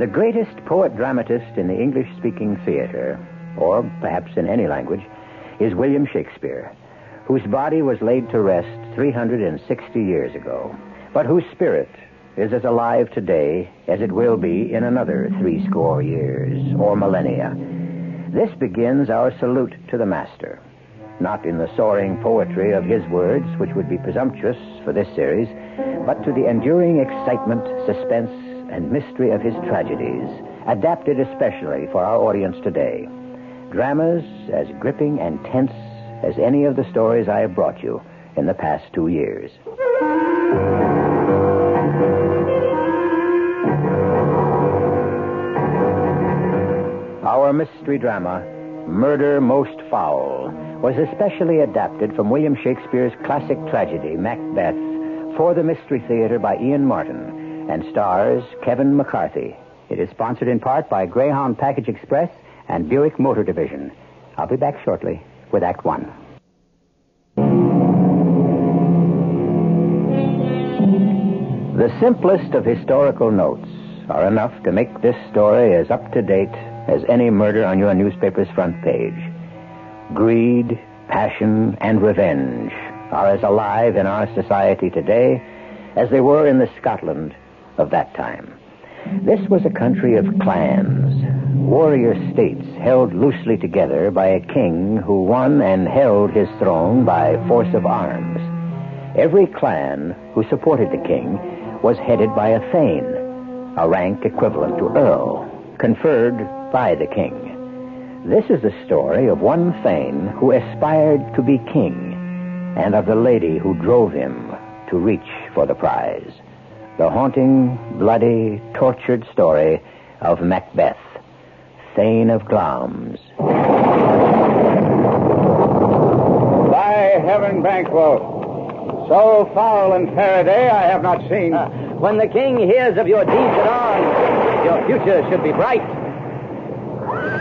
The greatest poet dramatist in the English speaking theater, or perhaps in any language, is William Shakespeare, whose body was laid to rest 360 years ago, but whose spirit is as alive today as it will be in another threescore years or millennia. This begins our salute to the master not in the soaring poetry of his words, which would be presumptuous for this series, but to the enduring excitement, suspense, and mystery of his tragedies, adapted especially for our audience today. Dramas as gripping and tense as any of the stories I have brought you in the past two years. Our mystery drama, Murder Most Foul, was especially adapted from William Shakespeare's classic tragedy, Macbeth, for the Mystery Theater by Ian Martin and stars Kevin McCarthy. It is sponsored in part by Greyhound Package Express and Buick Motor Division. I'll be back shortly with Act One. The simplest of historical notes are enough to make this story as up to date as any murder on your newspaper's front page. Greed, passion, and revenge are as alive in our society today as they were in the Scotland of that time. This was a country of clans, warrior states held loosely together by a king who won and held his throne by force of arms. Every clan who supported the king was headed by a thane, a rank equivalent to earl, conferred by the king. This is the story of one thane who aspired to be king and of the lady who drove him to reach for the prize. The haunting, bloody, tortured story of Macbeth, Thane of Glamis. By heaven, Banquo, so foul and fair a day I have not seen. Uh, when the king hears of your deeds at arms, your future should be bright.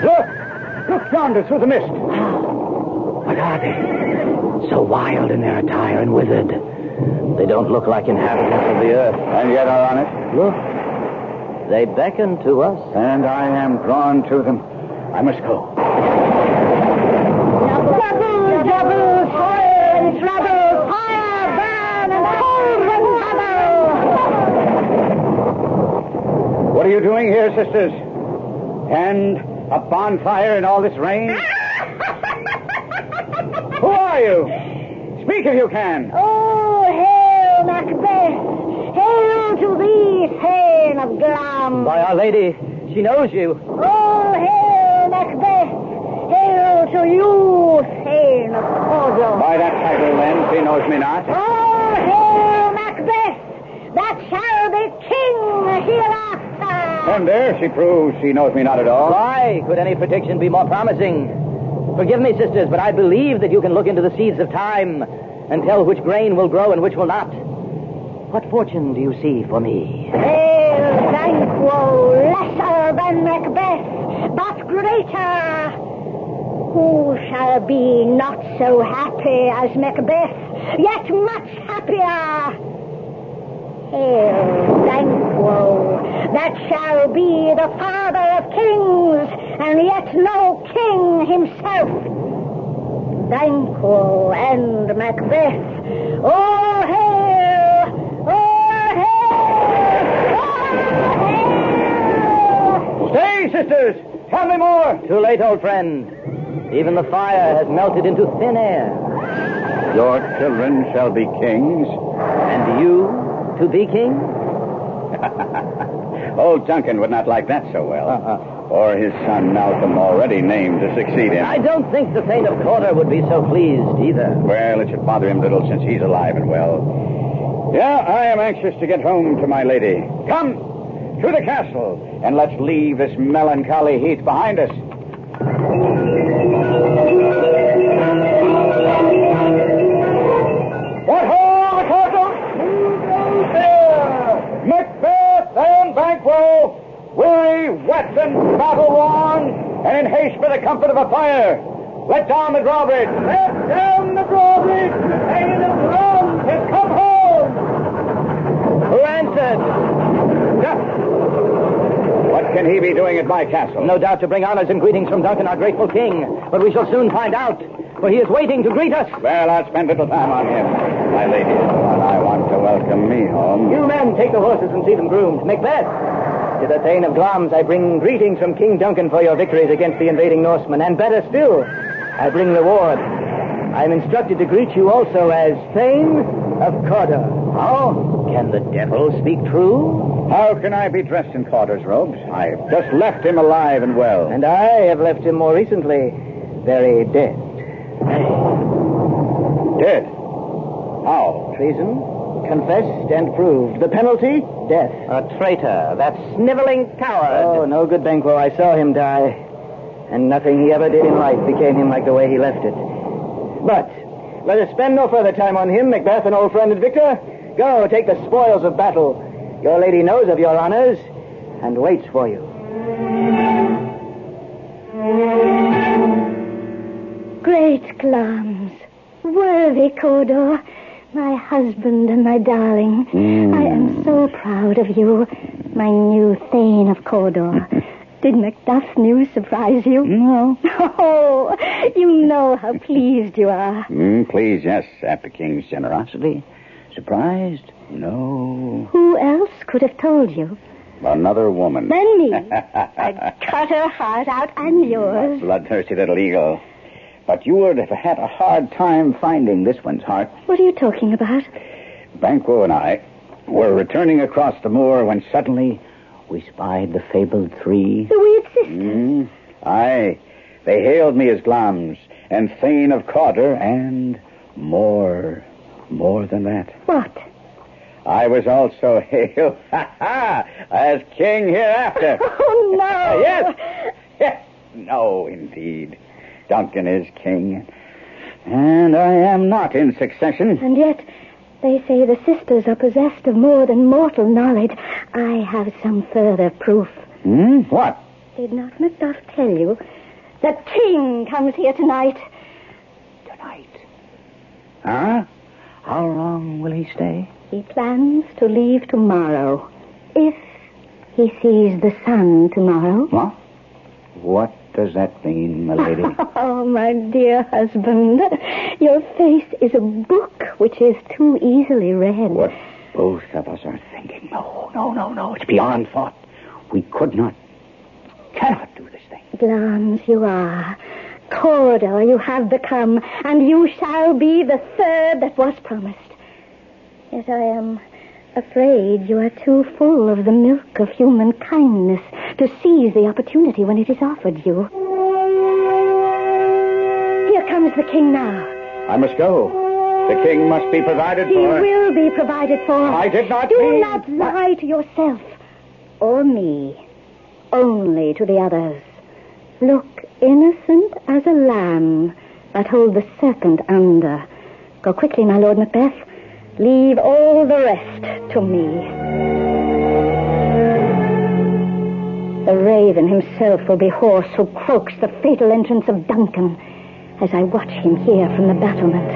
Look! Look yonder through the mist. What are they? So wild in their attire and withered. They don't look like inhabitants of the earth. And yet are on it. Look. They beckon to us. And I am drawn to them. I must go. Double, double, fire and trouble, fire, burn, and hold and What are you doing here, sisters? And a bonfire in all this rain? Who are you? Speak if you can. Oh, hail, Macbeth! Hail to thee, Thane of Glamis! By Our Lady, she knows you. Oh, hail, Macbeth! Hail to you, Thane of Cawdor! By that title, then, she knows me not. Oh, hail, Macbeth! That shall be king hereafter! And there she proves she knows me not at all. Why could any prediction be more promising? Forgive me, sisters, but I believe that you can look into the seeds of time and tell which grain will grow and which will not. What fortune do you see for me? Hail, Banquo, lesser than Macbeth, but greater. Who shall be not so happy as Macbeth, yet much happier? Hail, Banquo, that shall be the father of kings, and yet no king himself. Banquo and Macbeth. Oh, hail! Hail! Stay, sisters! Tell me more! Too late, old friend. Even the fire has melted into thin air. Your children shall be kings. And you to be king? Old Duncan would not like that so well. Uh-uh. Or his son Malcolm, already named to succeed him. I don't think the Thane of Cawdor would be so pleased either. Well, it should bother him little since he's alive and well. Yeah, I am anxious to get home to my lady. Come to the castle and let's leave this melancholy heath behind us. What ho, the castle! Who goes there? Macbeth and Banquo, weary, wet, and battle-worn, and in haste for the comfort of a fire. Let down the drawbridge. Let down the drawbridge. Hanging of drums has come home. Who answered? What can he be doing at my castle? No doubt to bring honors and greetings from Duncan, our grateful king. But we shall soon find out, for he is waiting to greet us. Well, I'll spend little time on him. My lady is the one I want to welcome me home. You men, take the horses and see them groomed. Macbeth, to the Thane of Glamis, I bring greetings from King Duncan for your victories against the invading Norsemen. And better still, I bring reward. I am instructed to greet you also as Thane of Cawdor. How? Can the devil speak true? How can I be dressed in Cawdor's robes? I've just left him alive and well. And I have left him more recently very dead. Dead? How? Treason, confessed and proved. The penalty, death. A traitor, that sniveling coward. Oh, no good, Banquo. I saw him die. And nothing he ever did in life became him like the way he left it. But let us spend no further time on him, Macbeth, an old friend and Victor. Go, take the spoils of battle. Your lady knows of your honors and waits for you. Great Glamis, worthy Cawdor, my husband and my darling. I am so proud of you, my new Thane of Cawdor. Did Macduff's news surprise you? No. Oh, you know how pleased you are. Mm, please, yes, at the king's generosity. Surprised? No. Who else could have told you? Another woman. Than me. I'd cut her heart out and yours. Bloodthirsty little eagle. But you would have had a hard time finding this one's heart. What are you talking about? Banquo and I were returning across the moor when suddenly we spied the fabled three. The weird sisters. Mm, aye. They hailed me as Glamis and Thane of Cawdor and more, more than that. What? I was also hailed ha, ha, as king hereafter. Oh, no. yes. yes. No, indeed. Duncan is king. And I am not in succession. And yet, they say the sisters are possessed of more than mortal knowledge. I have some further proof. Hmm? What? Did not Macduff tell you? The king comes here tonight. Tonight. Huh? How long will he stay? He plans to leave tomorrow. If he sees the sun tomorrow. What? What does that mean, my lady? Oh, my dear husband, your face is a book which is too easily read. what both of us are thinking. No, no, no, no. It's beyond thought. We could not, cannot do this thing. Glamis, you are. Cawdor you have become, and you shall be the third that was promised. Yet I am afraid you are too full of the milk of human kindness to seize the opportunity when it is offered you. Here comes the king now. I must go. The king must be provided He for. He will be provided for. I did not Do mean- not lie to yourself or me, only to the others. Look innocent as a lamb, but hold the serpent under. Go quickly, my Lord Macbeth. Leave all the rest to me. The raven himself will be hoarse who croaks the fatal entrance of Duncan as I watch him here from the battlement.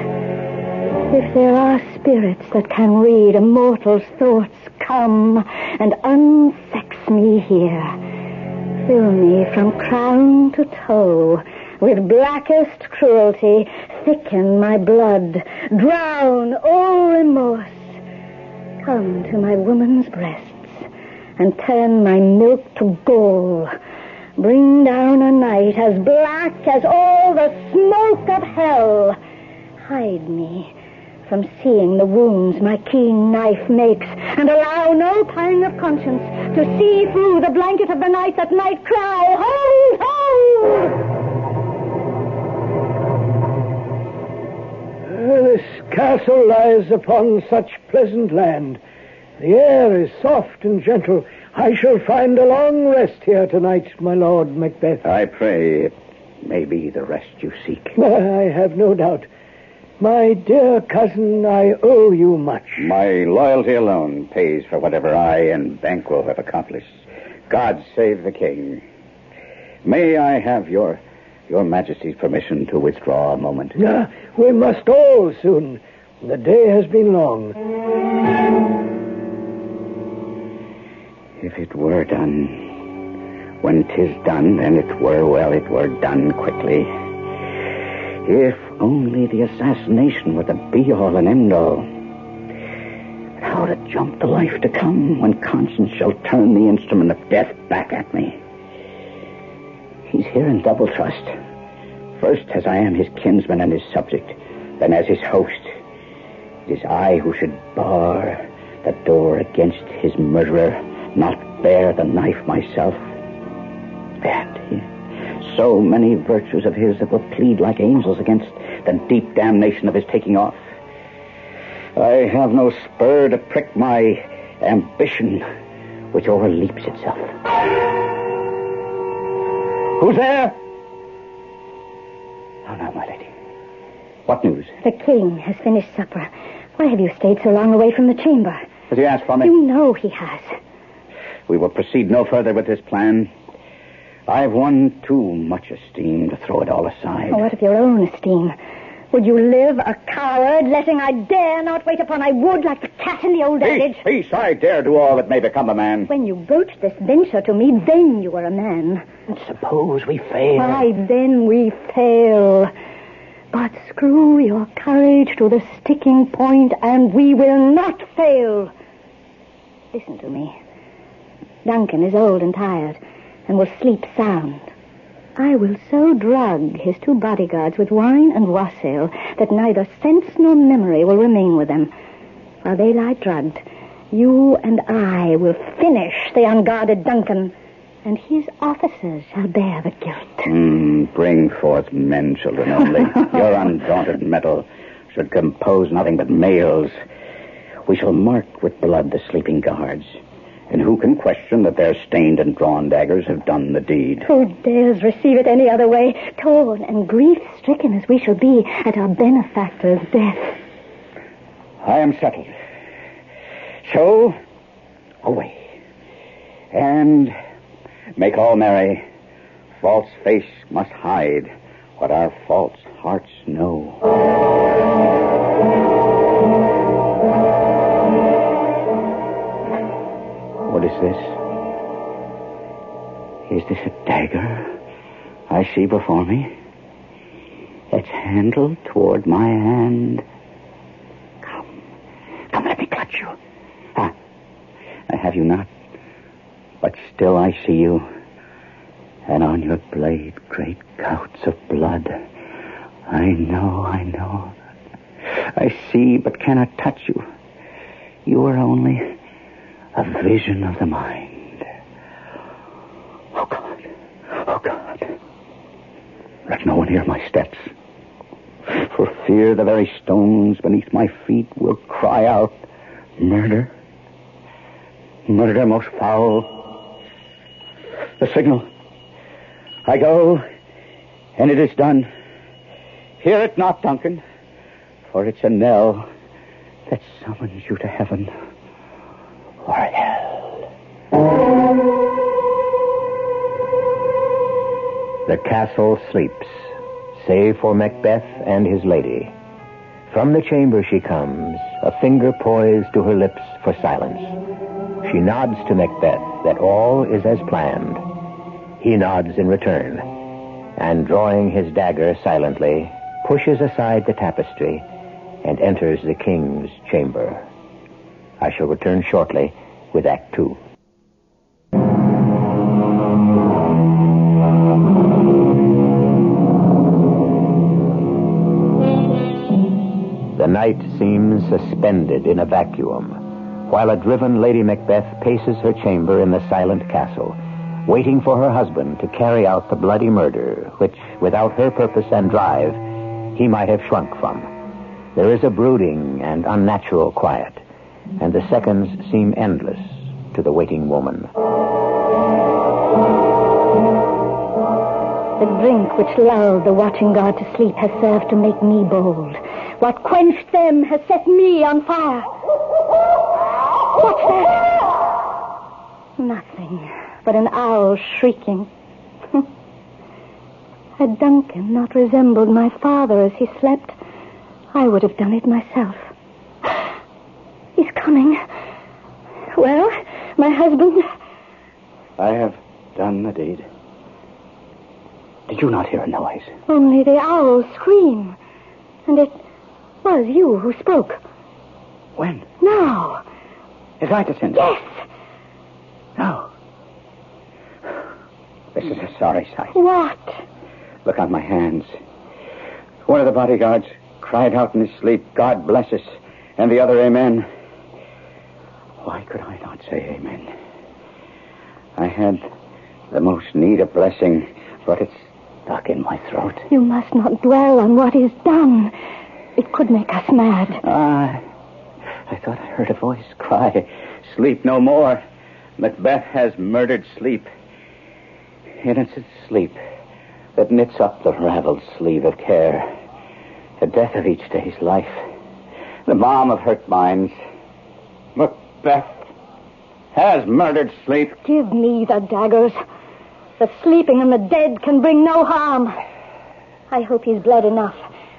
If there are spirits that can read a mortal's thoughts, come and unsex me here. Fill me from crown to toe with blackest cruelty. Thicken my blood. Drown all remorse. Come to my woman's breasts and turn my milk to gall. Bring down a night as black as all the smoke of hell. Hide me from seeing the wounds my keen knife makes, and allow no pang of conscience to see through the blanket of the night that might cry, Hold, hold! This castle lies upon such pleasant land. The air is soft and gentle. I shall find a long rest here tonight, my Lord Macbeth. I pray it may be the rest you seek. I have no doubt. My dear cousin, I owe you much. My loyalty alone pays for whatever I and Banquo have accomplished. God save the king. May I have your your Majesty's permission to withdraw a moment? Ah, we must all soon. The day has been long. If it were done, when 'tis done, then it were well it were done quickly. If only the assassination were the be-all and end-all. How to jump the life to come when conscience shall turn the instrument of death back at me. He's here in double trust. First, as I am his kinsman and his subject, then as his host. It is I who should bar the door against his murderer, not bear the knife myself. And he, so many virtues of his that will plead like angels against the deep damnation of his taking off. I have no spur to prick my ambition, which overleaps itself. Who's there? Oh, now, my lady. What news? The king has finished supper. Why have you stayed so long away from the chamber? Has he asked for me? You know he has. We will proceed no further with this plan. I've won too much esteem to throw it all aside. Oh, what of your own esteem? Would you live a coward, letting I dare not wait upon I would like the cat in the old peace, adage? peace, I dare do all that may become a man. When you broached this venture to me, then you were a man. And suppose we fail. Why, then we fail. But screw your courage to the sticking point, and we will not fail. Listen to me. Duncan is old and tired, and will sleep sound. I will so drug his two bodyguards with wine and wassail that neither sense nor memory will remain with them. While they lie drugged, you and I will finish the unguarded Duncan, and his officers shall bear the guilt. Mm, bring forth men children only. Your undaunted metal should compose nothing but males. We shall mark with blood the sleeping guards. And who can question that their stained and drawn daggers have done the deed? Who dares receive it any other way, torn and grief-stricken as we shall be at our benefactor's death? I am settled. So, away. And make all merry. False face must hide what our false hearts know. This? Is this a dagger I see before me? Its handle toward my hand. Come. Come, let me clutch you. Ah, I have you not. But still I see you. And on your blade, great gouts of blood. I know, I know. I see, but cannot touch you. You are only a vision of the mind. Oh, God. Oh, God. Let no one hear my steps. For fear the very stones beneath my feet will cry out, Murder. Murder most foul. The signal. I go, and it is done. Hear it not, Duncan, for it's a knell that summons you to heaven The castle sleeps, save for Macbeth and his lady. From the chamber she comes, a finger poised to her lips for silence. She nods to Macbeth that all is as planned. He nods in return, and drawing his dagger silently, pushes aside the tapestry and enters the king's chamber. I shall return shortly with Act Two. The night seems suspended in a vacuum, while a driven Lady Macbeth paces her chamber in the silent castle, waiting for her husband to carry out the bloody murder, which, without her purpose and drive, he might have shrunk from. There is a brooding and unnatural quiet, and the seconds seem endless, to the waiting woman. The drink which lulled the watching guard to sleep has served to make me bold. What quenched them has set me on fire. What's that? Nothing but an owl shrieking. Had Duncan not resembled my father as he slept, I would have done it myself. He's coming. Well, my husband. I have done the deed. Did you not hear a noise? Only the owl scream. And it was you who spoke. When? Now. Is I to send? Yes. No. This is a sorry sight. What? Look on my hands. One of the bodyguards cried out in his sleep, God bless us, and the other, Amen. Why could I not say Amen? I had the most need of blessing, but it's stuck in my throat. You must not dwell on what is done. It could make us mad. Ah, I thought I heard a voice cry, Sleep no more. Macbeth has murdered sleep. And it's its sleep that knits up the raveled sleeve of care. The death of each day's life. The balm of hurt minds. Macbeth has murdered sleep. Give me the daggers. The sleeping and the dead can bring no harm. I hope he's bled enough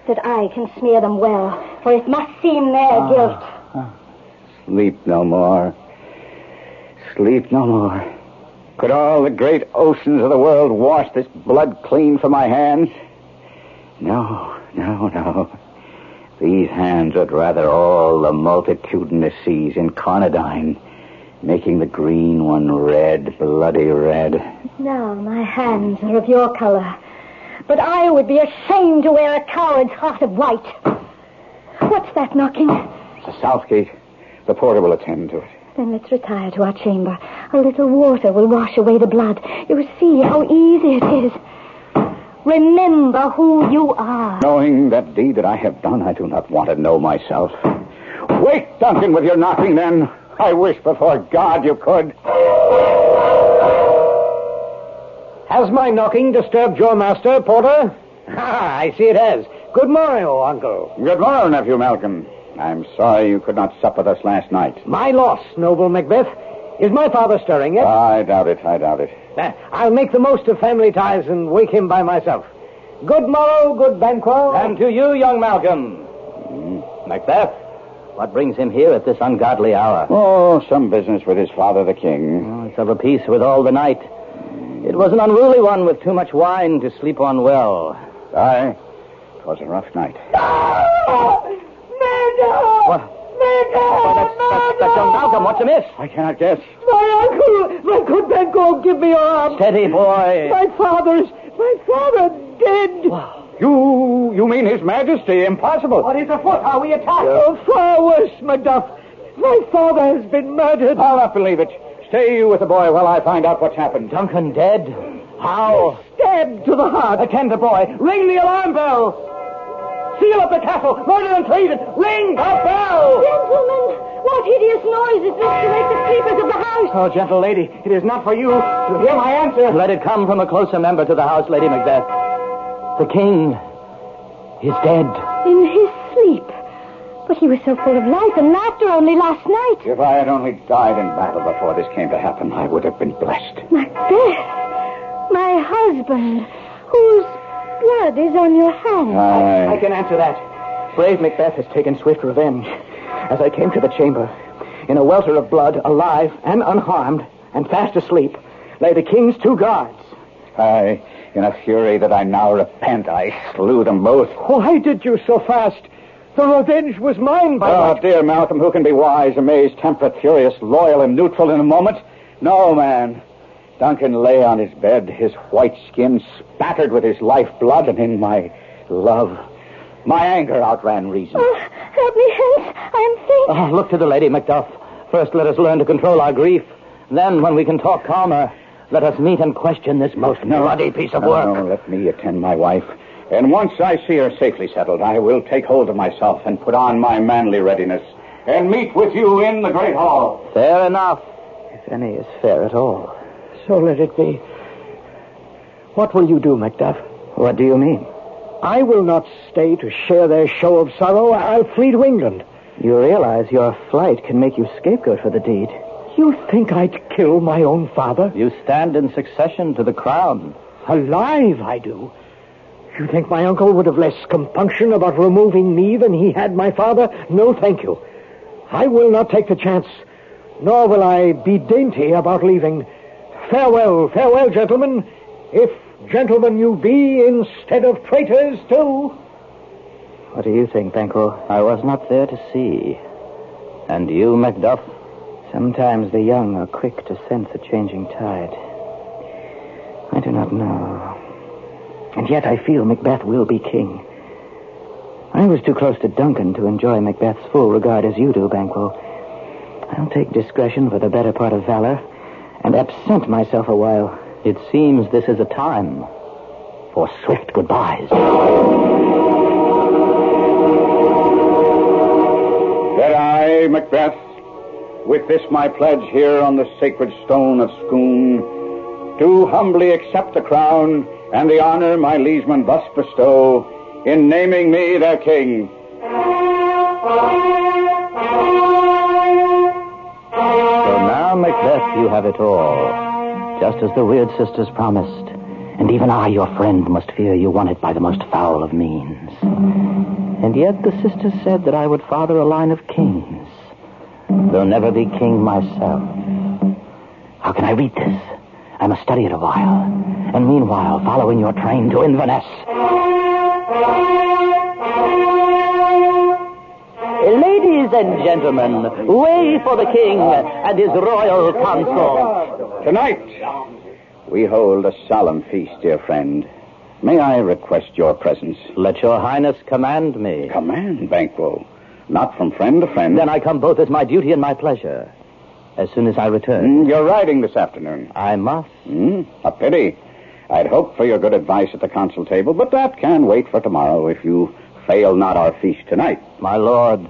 that I can smear them well, for it must seem their Ah. guilt. Sleep no more. Sleep no more. Could all the great oceans of the world wash this blood clean from my hands? No, no, no. These hands would rather all the multitudinous seas incarnadine, making the green one red, bloody red. Now my hands are of your color, but I would be ashamed to wear a coward's heart of white. What's that knocking? The south gate. The porter will attend to it. Then let's retire to our chamber. A little water will wash away the blood. You see how easy it is. Remember who you are. Knowing that deed that I have done, I do not want to know myself. Wake, Duncan, with your knocking, then. I wish before God you could. Has my knocking disturbed your master, Porter? Ah, I see it has. Good morrow, Uncle. Good morrow, nephew Malcolm. I'm sorry you could not sup with us last night. My loss, noble Macbeth. Is my father stirring yet? I doubt it, I doubt it. Uh, I'll make the most of family ties and wake him by myself. Good morrow, good Banquo. And to you, young Malcolm. Macbeth, what brings him here at this ungodly hour? Oh, some business with his father, the king. Oh, it's of a piece with all the night. It was an unruly one with too much wine to sleep on well. Aye, it was a rough night. What? Why, oh, that's, that's, that's young Malcolm. What's amiss? I cannot guess. My uncle, my good Banquo, give me your arm. Steady, boy. My father's, my father dead. You, you mean His Majesty? Impossible. What is afoot? Are we attacked? Oh, far worse, Macduff. My father has been murdered. I'll not believe it. Stay you with the boy while I find out what's happened. Duncan dead? How? Stabbed to the heart. Attend the boy. Ring the alarm bell. Seal up the castle. Murder and treason. Ring the bell. Gentlemen, what hideous noise is this to wake the sleepers of the house? Oh, gentle lady, it is not for you to hear my answer. Let it come from a closer member to the house, Lady Macbeth. The king is dead. In his sleep. But he was so full of life and laughter only last night. If I had only died in battle before this came to happen, I would have been blessed. Macbeth, my husband, whose blood is on your hands. Aye. I can answer that. Brave Macbeth has taken swift revenge. As I came to the chamber, in a welter of blood, alive and unharmed, and fast asleep, lay the king's two guards. Aye, in a fury that I now repent, I slew them both. Why did you so fast? The revenge was mine by Oh, that. dear Malcolm, who can be wise, amazed, temperate, furious, loyal, and neutral in a moment? No, man. Duncan lay on his bed, his white skin spattered with his life blood, and in my love, my anger outran reason. Oh, help me, hence. I am faint. Oh, look to the Lady Macduff. First, let us learn to control our grief. Then, when we can talk calmer, let us meet and question this most bloody piece of No, work. no, let me attend my wife. And once I see her safely settled, I will take hold of myself and put on my manly readiness and meet with you in the great hall. Fair enough. if any is fair at all. So let it be. What will you do, Macduff? What do you mean? I will not stay to share their show of sorrow. I'll flee to England. You realize your flight can make you scapegoat for the deed. You think I'd kill my own father? You stand in succession to the crown. Alive, I do. You think my uncle would have less compunction about removing me than he had my father? No, thank you. I will not take the chance, nor will I be dainty about leaving. Farewell, farewell, gentlemen. If gentlemen you be instead of traitors, too. What do you think, Banquo? I was not there to see. And you, Macduff? Sometimes the young are quick to sense a changing tide. I do not know. And yet I feel Macbeth will be king. I was too close to Duncan to enjoy Macbeth's full regard as you do, Banquo. I'll take discretion for the better part of valor and absent myself a while. It seems this is a time for swift goodbyes. That I, Macbeth, with this my pledge here on the sacred stone of Scone, do humbly accept the crown and the honor my liegemen thus bestow in naming me their king. So now, Macbeth, you have it all. Just as the Weird Sisters promised. And even I, your friend, must fear you won it by the most foul of means. And yet the sisters said that I would father a line of kings, though never be king myself. How can I read this? I must study it a while. And meanwhile, follow in your train to Inverness. Ladies and gentlemen, way for the king and his royal consort. Tonight, we hold a solemn feast, dear friend. May I request your presence? Let your highness command me. Command, Banquo. Not from friend to friend. Then I come both as my duty and my pleasure. As soon as I return. Mm, you're riding this afternoon. I must. Mm, a pity. I'd hoped for your good advice at the council table, but that can wait for tomorrow if you fail not our feast tonight. My lord,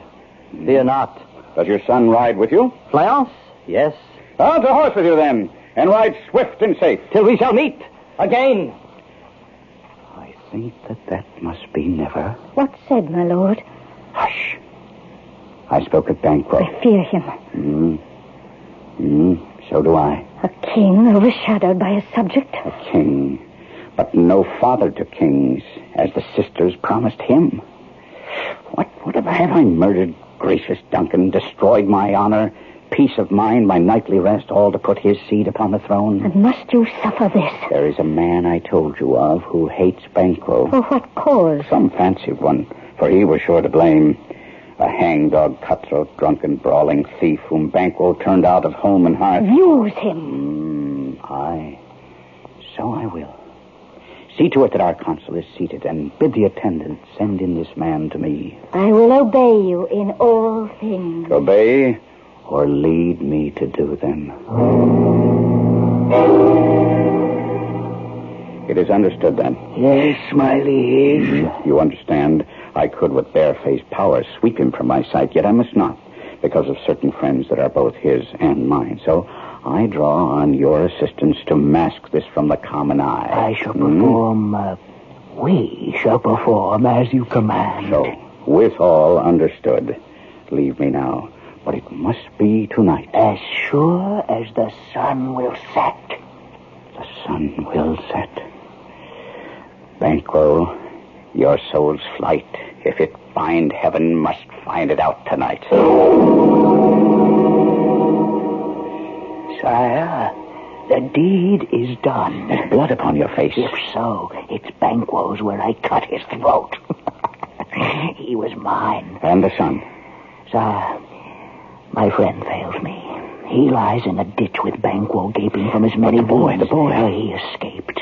fear not. Does your son ride with you? Fleance? Yes. On to horse with you then, and ride swift and safe. Till we shall meet again. I think that that must be never. What said, my lord? Hush. I spoke of Banquo. I fear him. Mm. Mm, so do I. A king overshadowed by a subject. A king, but no father to kings, as the sisters promised him. What, what have I, have I murdered gracious Duncan, destroyed my honor, peace of mind, my nightly rest, all to put his seed upon the throne? And must you suffer this? There is a man I told you of who hates Banquo. For what cause? Some fancied one, for he was sure to blame. A hangdog, cutthroat, drunken, brawling thief whom Banquo turned out of home and hearth. Use him. Mm, aye. So I will. See to it that our consul is seated, and bid the attendant send in this man to me. I will obey you in all things. Obey or lead me to do them. It is understood then. Yes, my liege. You understand? I could, with barefaced power, sweep him from my sight, yet I must not, because of certain friends that are both his and mine. So I draw on your assistance to mask this from the common eye. I shall perform. Hmm? Uh, we shall perform as you command. So, with all understood, leave me now. But it must be tonight. As sure as the sun will set. The sun will set. Banquo, your soul's flight, if it find heaven, must find it out tonight. Sire, the deed is done. There's blood upon your face. If so, it's Banquo's where I cut his throat. he was mine. And the son? Sire, my friend fails me. He lies in a ditch with Banquo gaping from his many the boy, the boy. He escaped.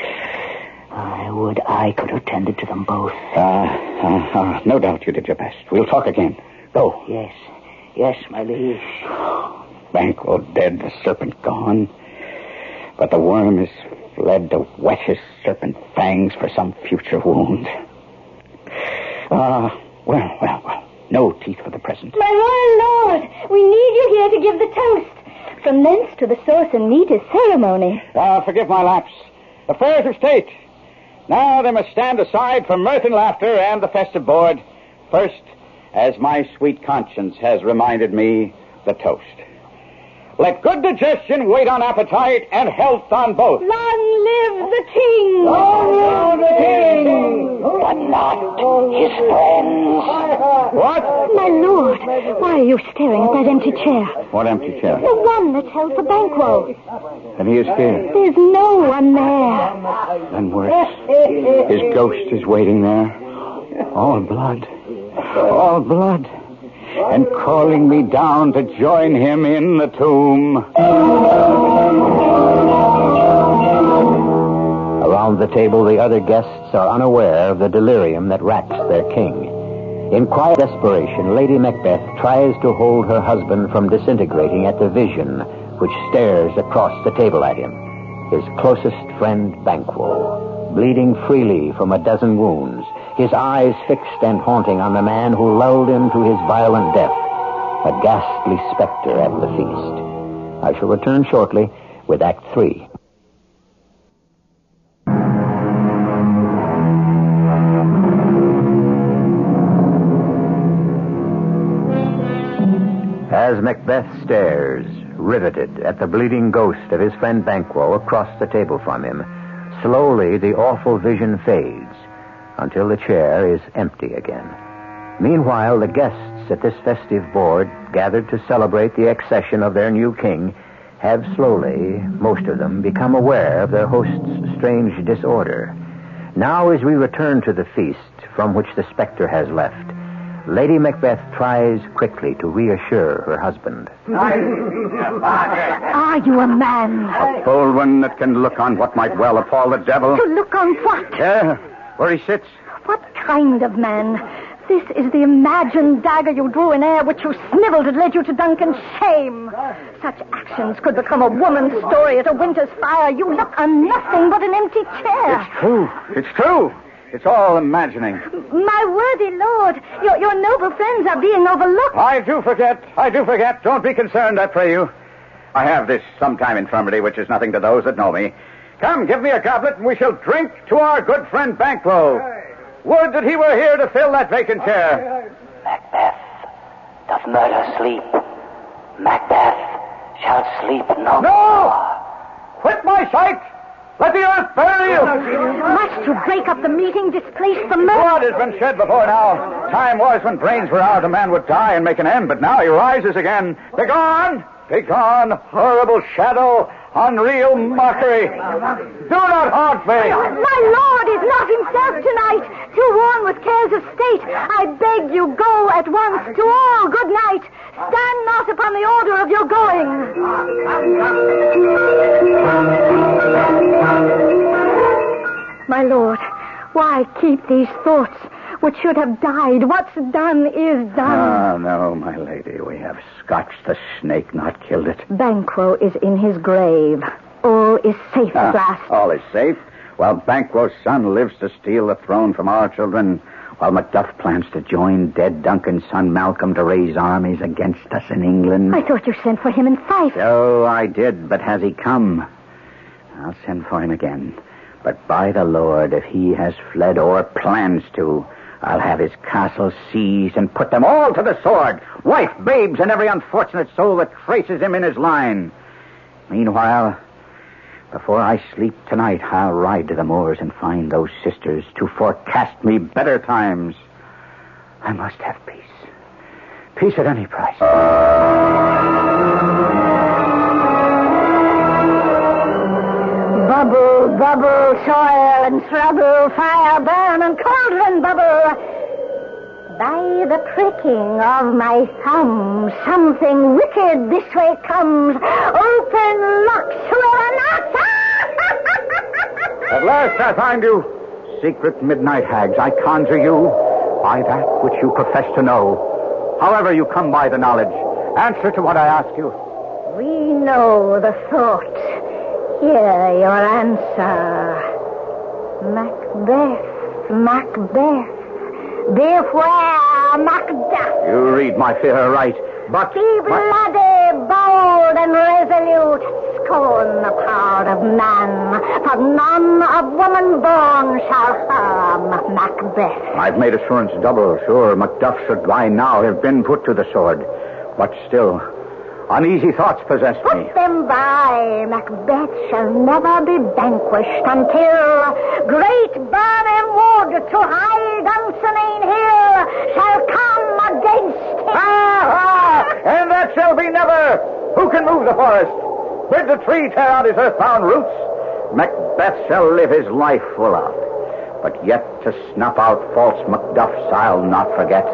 I would I could have tended to them both. Ah, uh, uh, uh, no doubt you did your best. We'll talk again. Go. Yes. Yes, my liege. Banquo dead, the serpent gone. But the worm is fled to whet his serpent fangs for some future wound. Ah, uh, well, well, well. No teeth for the present. My royal lord, we need you here to give the toast. From thence to the source and meat is ceremony. Ah, forgive my lapse. Affairs of state. Now they must stand aside for mirth and laughter and the festive board. First, as my sweet conscience has reminded me, the toast. Let good digestion wait on appetite and health on both. Long live the king! Long live the king! But not his friends. What? My lord, why are you staring at that empty chair? What empty chair? The one that's held for Banquo. And he is here. There's no one there. Then worse. His ghost is waiting there. All blood. All blood. And calling me down to join him in the tomb. Around the table, the other guests are unaware of the delirium that racks their king. In quiet desperation, Lady Macbeth tries to hold her husband from disintegrating at the vision which stares across the table at him. His closest friend, Banquo, bleeding freely from a dozen wounds, his eyes fixed and haunting on the man who lulled him to his violent death, a ghastly specter at the feast. I shall return shortly with Act Three. As Macbeth stares, riveted at the bleeding ghost of his friend Banquo across the table from him, slowly the awful vision fades until the chair is empty again. Meanwhile, the guests at this festive board, gathered to celebrate the accession of their new king, have slowly, most of them, become aware of their host's strange disorder. Now, as we return to the feast from which the specter has left, Lady Macbeth tries quickly to reassure her husband. Are you a man? A bold one that can look on what might well appall the devil. To look on what? Yeah, where he sits. What kind of man? This is the imagined dagger you drew in air, which you snivelled and led you to Duncan's shame. Such actions could become a woman's story at a winter's fire. You look on nothing but an empty chair. It's true. It's true. It's all imagining. My worthy lord, your, your noble friends are being overlooked. I do forget. I do forget. Don't be concerned, I pray you. I have this sometime infirmity, which is nothing to those that know me. Come, give me a goblet, and we shall drink to our good friend Banquo. Would that he were here to fill that vacant chair. Macbeth, doth murder sleep? Macbeth shall sleep no, more. No! Quit my sight! Let the earth bury you! Much to break up the meeting, displace the murder. Blood has been shed before now. Time was when brains were out, a man would die and make an end, but now he rises again. Begone! Begone, horrible shadow, unreal mockery. Do not haunt me. My lord is not himself tonight, too worn with cares of state. I beg you go at once to all good night. Stand not upon the order of your going. My lord, why keep these thoughts which should have died? What's done is done. Ah, no, my lady. We have scotched the snake, not killed it. Banquo is in his grave. All is safe at Ah, last. all is safe. While Banquo's son lives to steal the throne from our children, while Macduff plans to join dead Duncan's son Malcolm to raise armies against us in England. I thought you sent for him in Fife. So I did, but has he come? I'll send for him again. But by the Lord, if he has fled or plans to, I'll have his castle seized and put them all to the sword. Wife, babes, and every unfortunate soul that traces him in his line. Meanwhile, before I sleep tonight, I'll ride to the moors and find those sisters to forecast me better times. I must have peace. Peace at any price. Bubble, bubble, soil and trouble, fire burn and cauldron bubble. By the pricking of my thumb, something wicked this way comes. Open locks, whoever knocks. At last I find you. Secret midnight hags, I conjure you by that which you profess to know. However you come by the knowledge, answer to what I ask you. We know the thought. Hear your answer. Macbeth, Macbeth. Beware, Macduff. You read my fear aright, but... Be bloody, bold, bold and resolute, scorn the power of man, for none of woman born shall harm Macbeth. I've made assurance double. Sure, Macduff should by now have been put to the sword. But still, uneasy thoughts possess me. Put them by. Macbeth shall never be vanquished until great Birnam Wood to high Dunsinane Hill shall come against him. Ah, ah! And that shall be never. Who can move the forest? Bid the tree tear out his earthbound roots? Macbeth shall live his life full out. But yet to snuff out false Macduffs I'll not forget.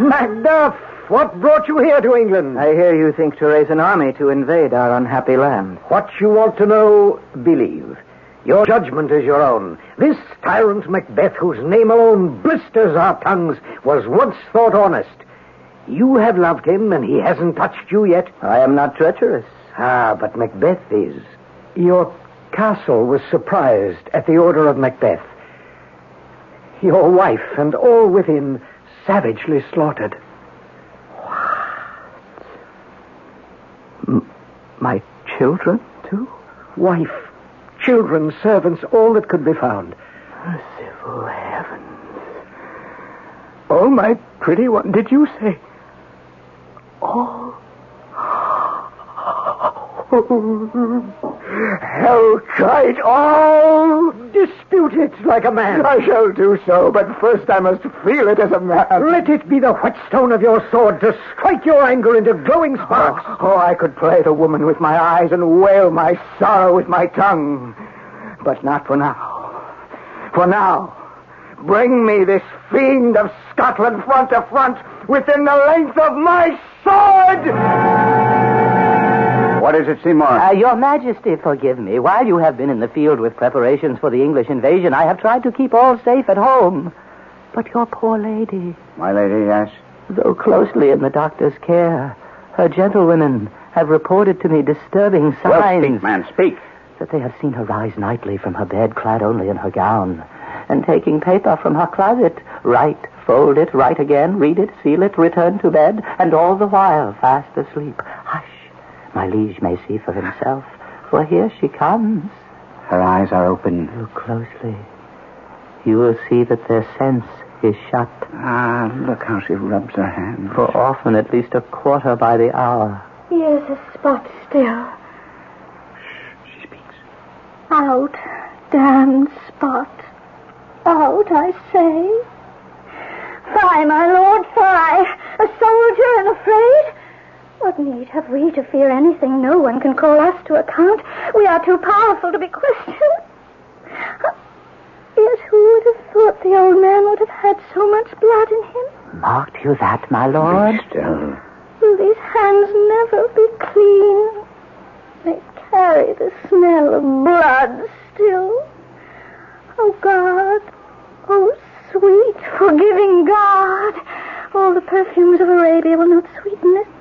Macduff, what brought you here to England? I hear you think to raise an army to invade our unhappy land. What you want to know, believe. Your judgment is your own. This tyrant Macbeth, whose name alone blisters our tongues, was once thought honest. You have loved him, and he hasn't touched you yet. I am not treacherous. Ah, but Macbeth is. Your castle was surprised at the order of Macbeth. Your wife and all within savagely slaughtered. M- my children, too? Wife, children, servants, all that could be found. Merciful heavens. Oh, my pretty one, did you say? All? Hell tried all. Dispute it like a man. I shall do so, but first I must feel it as a man. Let it be the whetstone of your sword to strike your anger into glowing sparks. Oh, oh, I could play the woman with my eyes and wail my sorrow with my tongue. But not for now. For now, bring me this fiend of Scotland front to front within the length of my sword! What is it, Seymour? Uh, Your Majesty, forgive me. While you have been in the field with preparations for the English invasion, I have tried to keep all safe at home. But your poor lady, My lady, yes. though closely in the doctor's care, her gentlewomen have reported to me disturbing signs. Well, speak, man, speak. that they have seen her rise nightly from her bed, clad only in her gown, and taking paper from her closet, write, fold it, write again, read it, seal it, return to bed, and all the while fast asleep. Hush! My liege may see for himself, for here she comes. Her eyes are open. Look closely. You will see that their sense is shut. Ah, look how she rubs her hands. For often at least a quarter by the hour. Here's a spot still. She speaks. Out, damned spot. Out, I say. Fie, my lord, fie. A soldier and afraid? What need have we to fear anything? No one can call us to account. We are too powerful to be questioned. Uh, yet who would have thought the old man would have had so much blood in him? Marked you that, my lord? Be still. Will these hands never be clean? They carry the smell of blood still. Oh, God. Oh, sweet, forgiving God. All the perfumes of Arabia will not sweeten this, this little hand.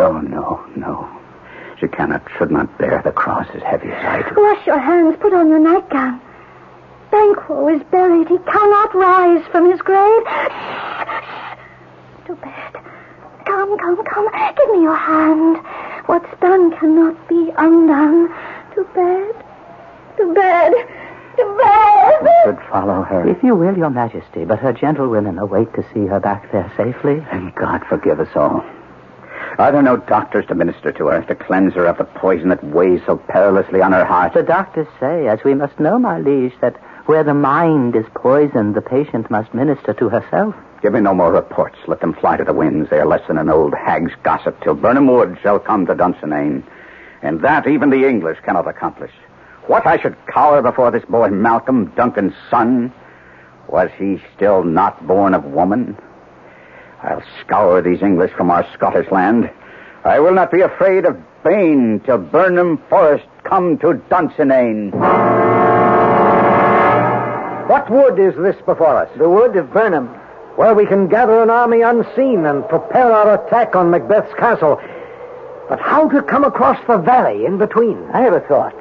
Oh, no, no. She cannot, should not bear the cross as heavy as I do. Wash your hands. Put on your nightgown. Banquo is buried. He cannot rise from his grave. To bed. Come, come, come. Give me your hand. What's done cannot be undone. To bed. To bed. To bed. We should follow her. If you will, your majesty, but her gentlewomen await to see her back there safely. And God forgive us all. Are there no doctors to minister to her, to cleanse her of the poison that weighs so perilously on her heart? The doctors say, as we must know, my liege, that where the mind is poisoned, the patient must minister to herself. Give me no more reports. Let them fly to the winds. They are less than an old hag's gossip till Birnam Wood shall come to Dunsinane. And that even the English cannot accomplish. What, I should cower before this boy Malcolm, Duncan's son? Was he still not born of woman? I'll scour these English from our Scottish land. I will not be afraid of bane till Birnam Forest come to Dunsinane. What wood is this before us? The wood of Birnam. Where we can gather an army unseen and prepare our attack on Macbeth's castle. But how to come across the valley in between? I have a thought.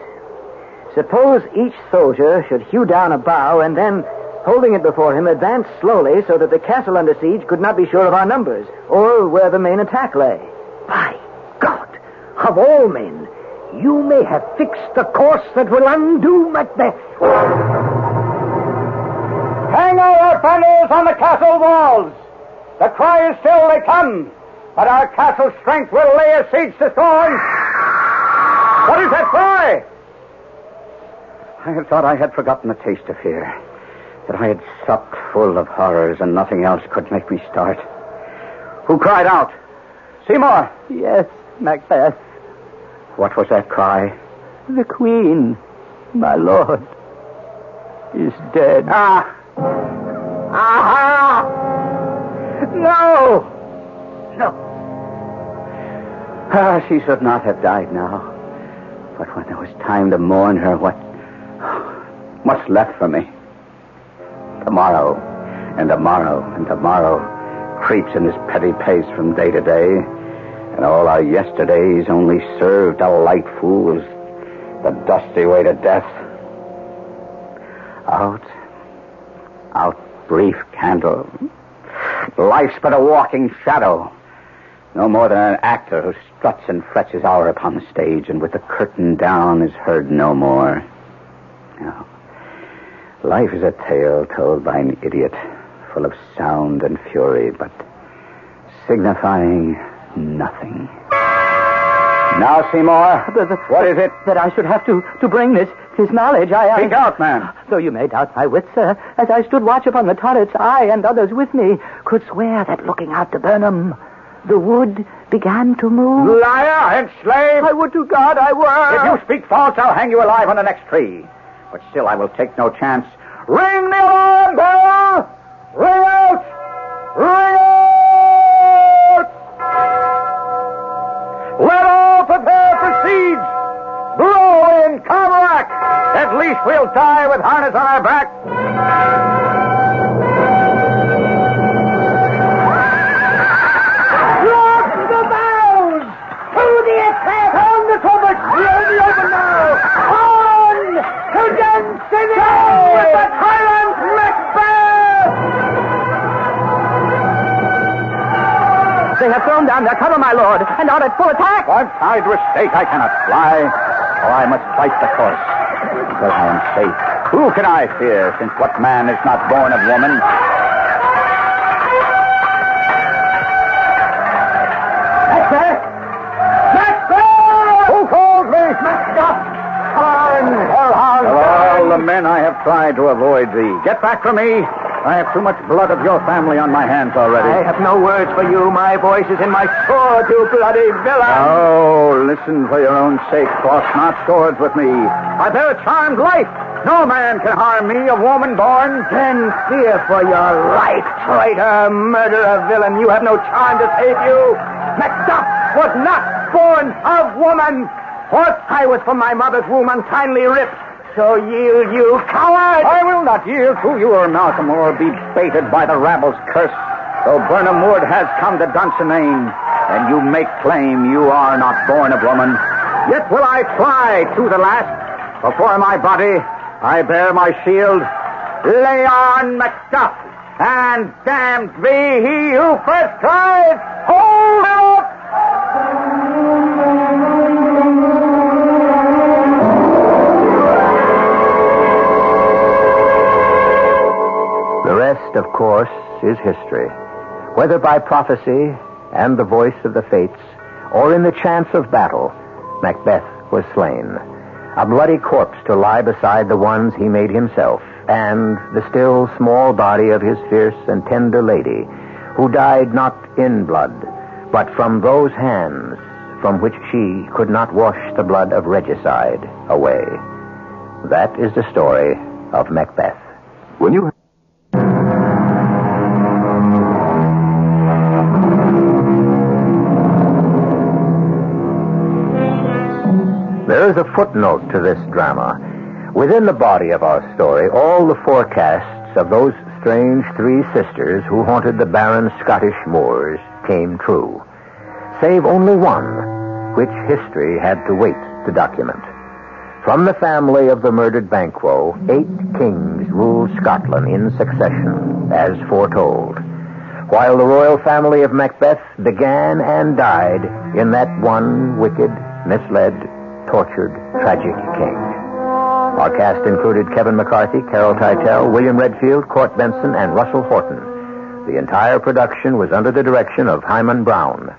Suppose each soldier should hew down a bough and then holding it before him, advanced slowly so that the castle under siege could not be sure of our numbers or where the main attack lay. By God, of all men, you may have fixed the course that will undo Macbeth. Hang all our banners on the castle walls. The cry is still they come, but our castle strength will lay a siege to Thorn. What is that cry? I had thought I had forgotten the taste of fear. That I had supped full of horrors and nothing else could make me start. Who cried out? Seymour! Yes, Macbeth. What was that cry? The Queen, my lord, is dead. Ah! Aha! No! No. Ah, she should not have died now. But when there was time to mourn her, what. What's left for me? Tomorrow, and tomorrow, and tomorrow creeps in this petty pace from day to day, and all our yesterdays only serve to light fools the dusty way to death. Out, out, brief candle. Life's but a walking shadow. No more than an actor who struts and frets his hour upon the stage and with the curtain down is heard no more. No. Life is a tale told by an idiot, full of sound and fury, but signifying nothing. Now, Seymour, what is it? That I should have to, to bring this, this knowledge. I, I... Speak out, man. Though you may doubt my wits, sir, as I stood watch upon the turrets, I and others with me could swear that looking out to Birnam, the wood began to move. Liar and slave! I would to God I were. If you speak false, I'll hang you alive on the next tree. But still, I will take no chance. Ring the alarm bell! Ring out! Ring out! Let all prepare for siege! Blow in Carmarack! At least we'll die with harness on our back. They have thrown down their cover, my lord, and are at full attack. I'm tied to a stake. I cannot fly. Oh, I must fight the course. Until I am safe. Who can I fear, since what man is not born of woman? Macbeth! Macbeth! Who calls me? Hellhound! Hellhound! All the men I have tried to avoid thee. Get back from me. I have too much blood of your family on my hands already. I have no words for you. My voice is in my sword, you bloody villain. Oh, listen for your own sake. Cross not swords with me. I bear a charmed life. No man can harm me, a woman born. Then fear for your life, traitor, murderer, villain. You have no charm to save you. Macduff was not born of woman. What I was from my mother's womb unkindly ripped. So yield you, coward! I will not yield to you or Malcolm or be baited by the rabble's curse. Though Birnam Wood has come to Dunsinane, and you make claim you are not born of woman, yet will I try to the last. Before my body, I bear my shield. Lay on, Macduff, and damned be he who first tries. Hold rest, of course, is history. Whether by prophecy and the voice of the fates, or in the chance of battle, Macbeth was slain. A bloody corpse to lie beside the ones he made himself, and the still small body of his fierce and tender lady, who died not in blood, but from those hands from which she could not wash the blood of regicide away. That is the story of Macbeth. When you footnote to this drama. Within the body of our story, all the forecasts of those strange three sisters who haunted the barren Scottish moors came true, save only one, which history had to wait to document. From the family of the murdered Banquo, eight kings ruled Scotland in succession, as foretold, while the royal family of Macbeth began and died in that one wicked, misled, tortured, tragic king. Our cast included Kevin McCarthy, Carol Teitel, William Redfield, Court Benson, and Russell Horton. The entire production was under the direction of Himan Brown.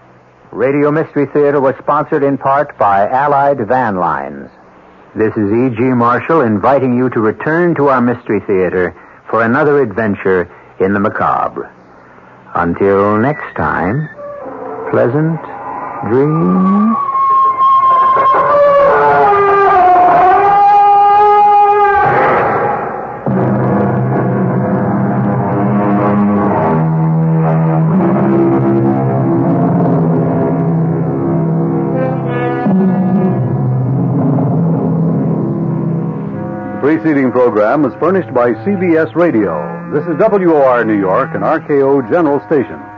Radio Mystery Theater was sponsored in part by Allied Van Lines. This is E.G. Marshall inviting you to return to our Mystery Theater for another adventure in the macabre. Until next time, pleasant dreams. Preceding program was furnished by CBS Radio. This is WOR New York, an RKO General Station.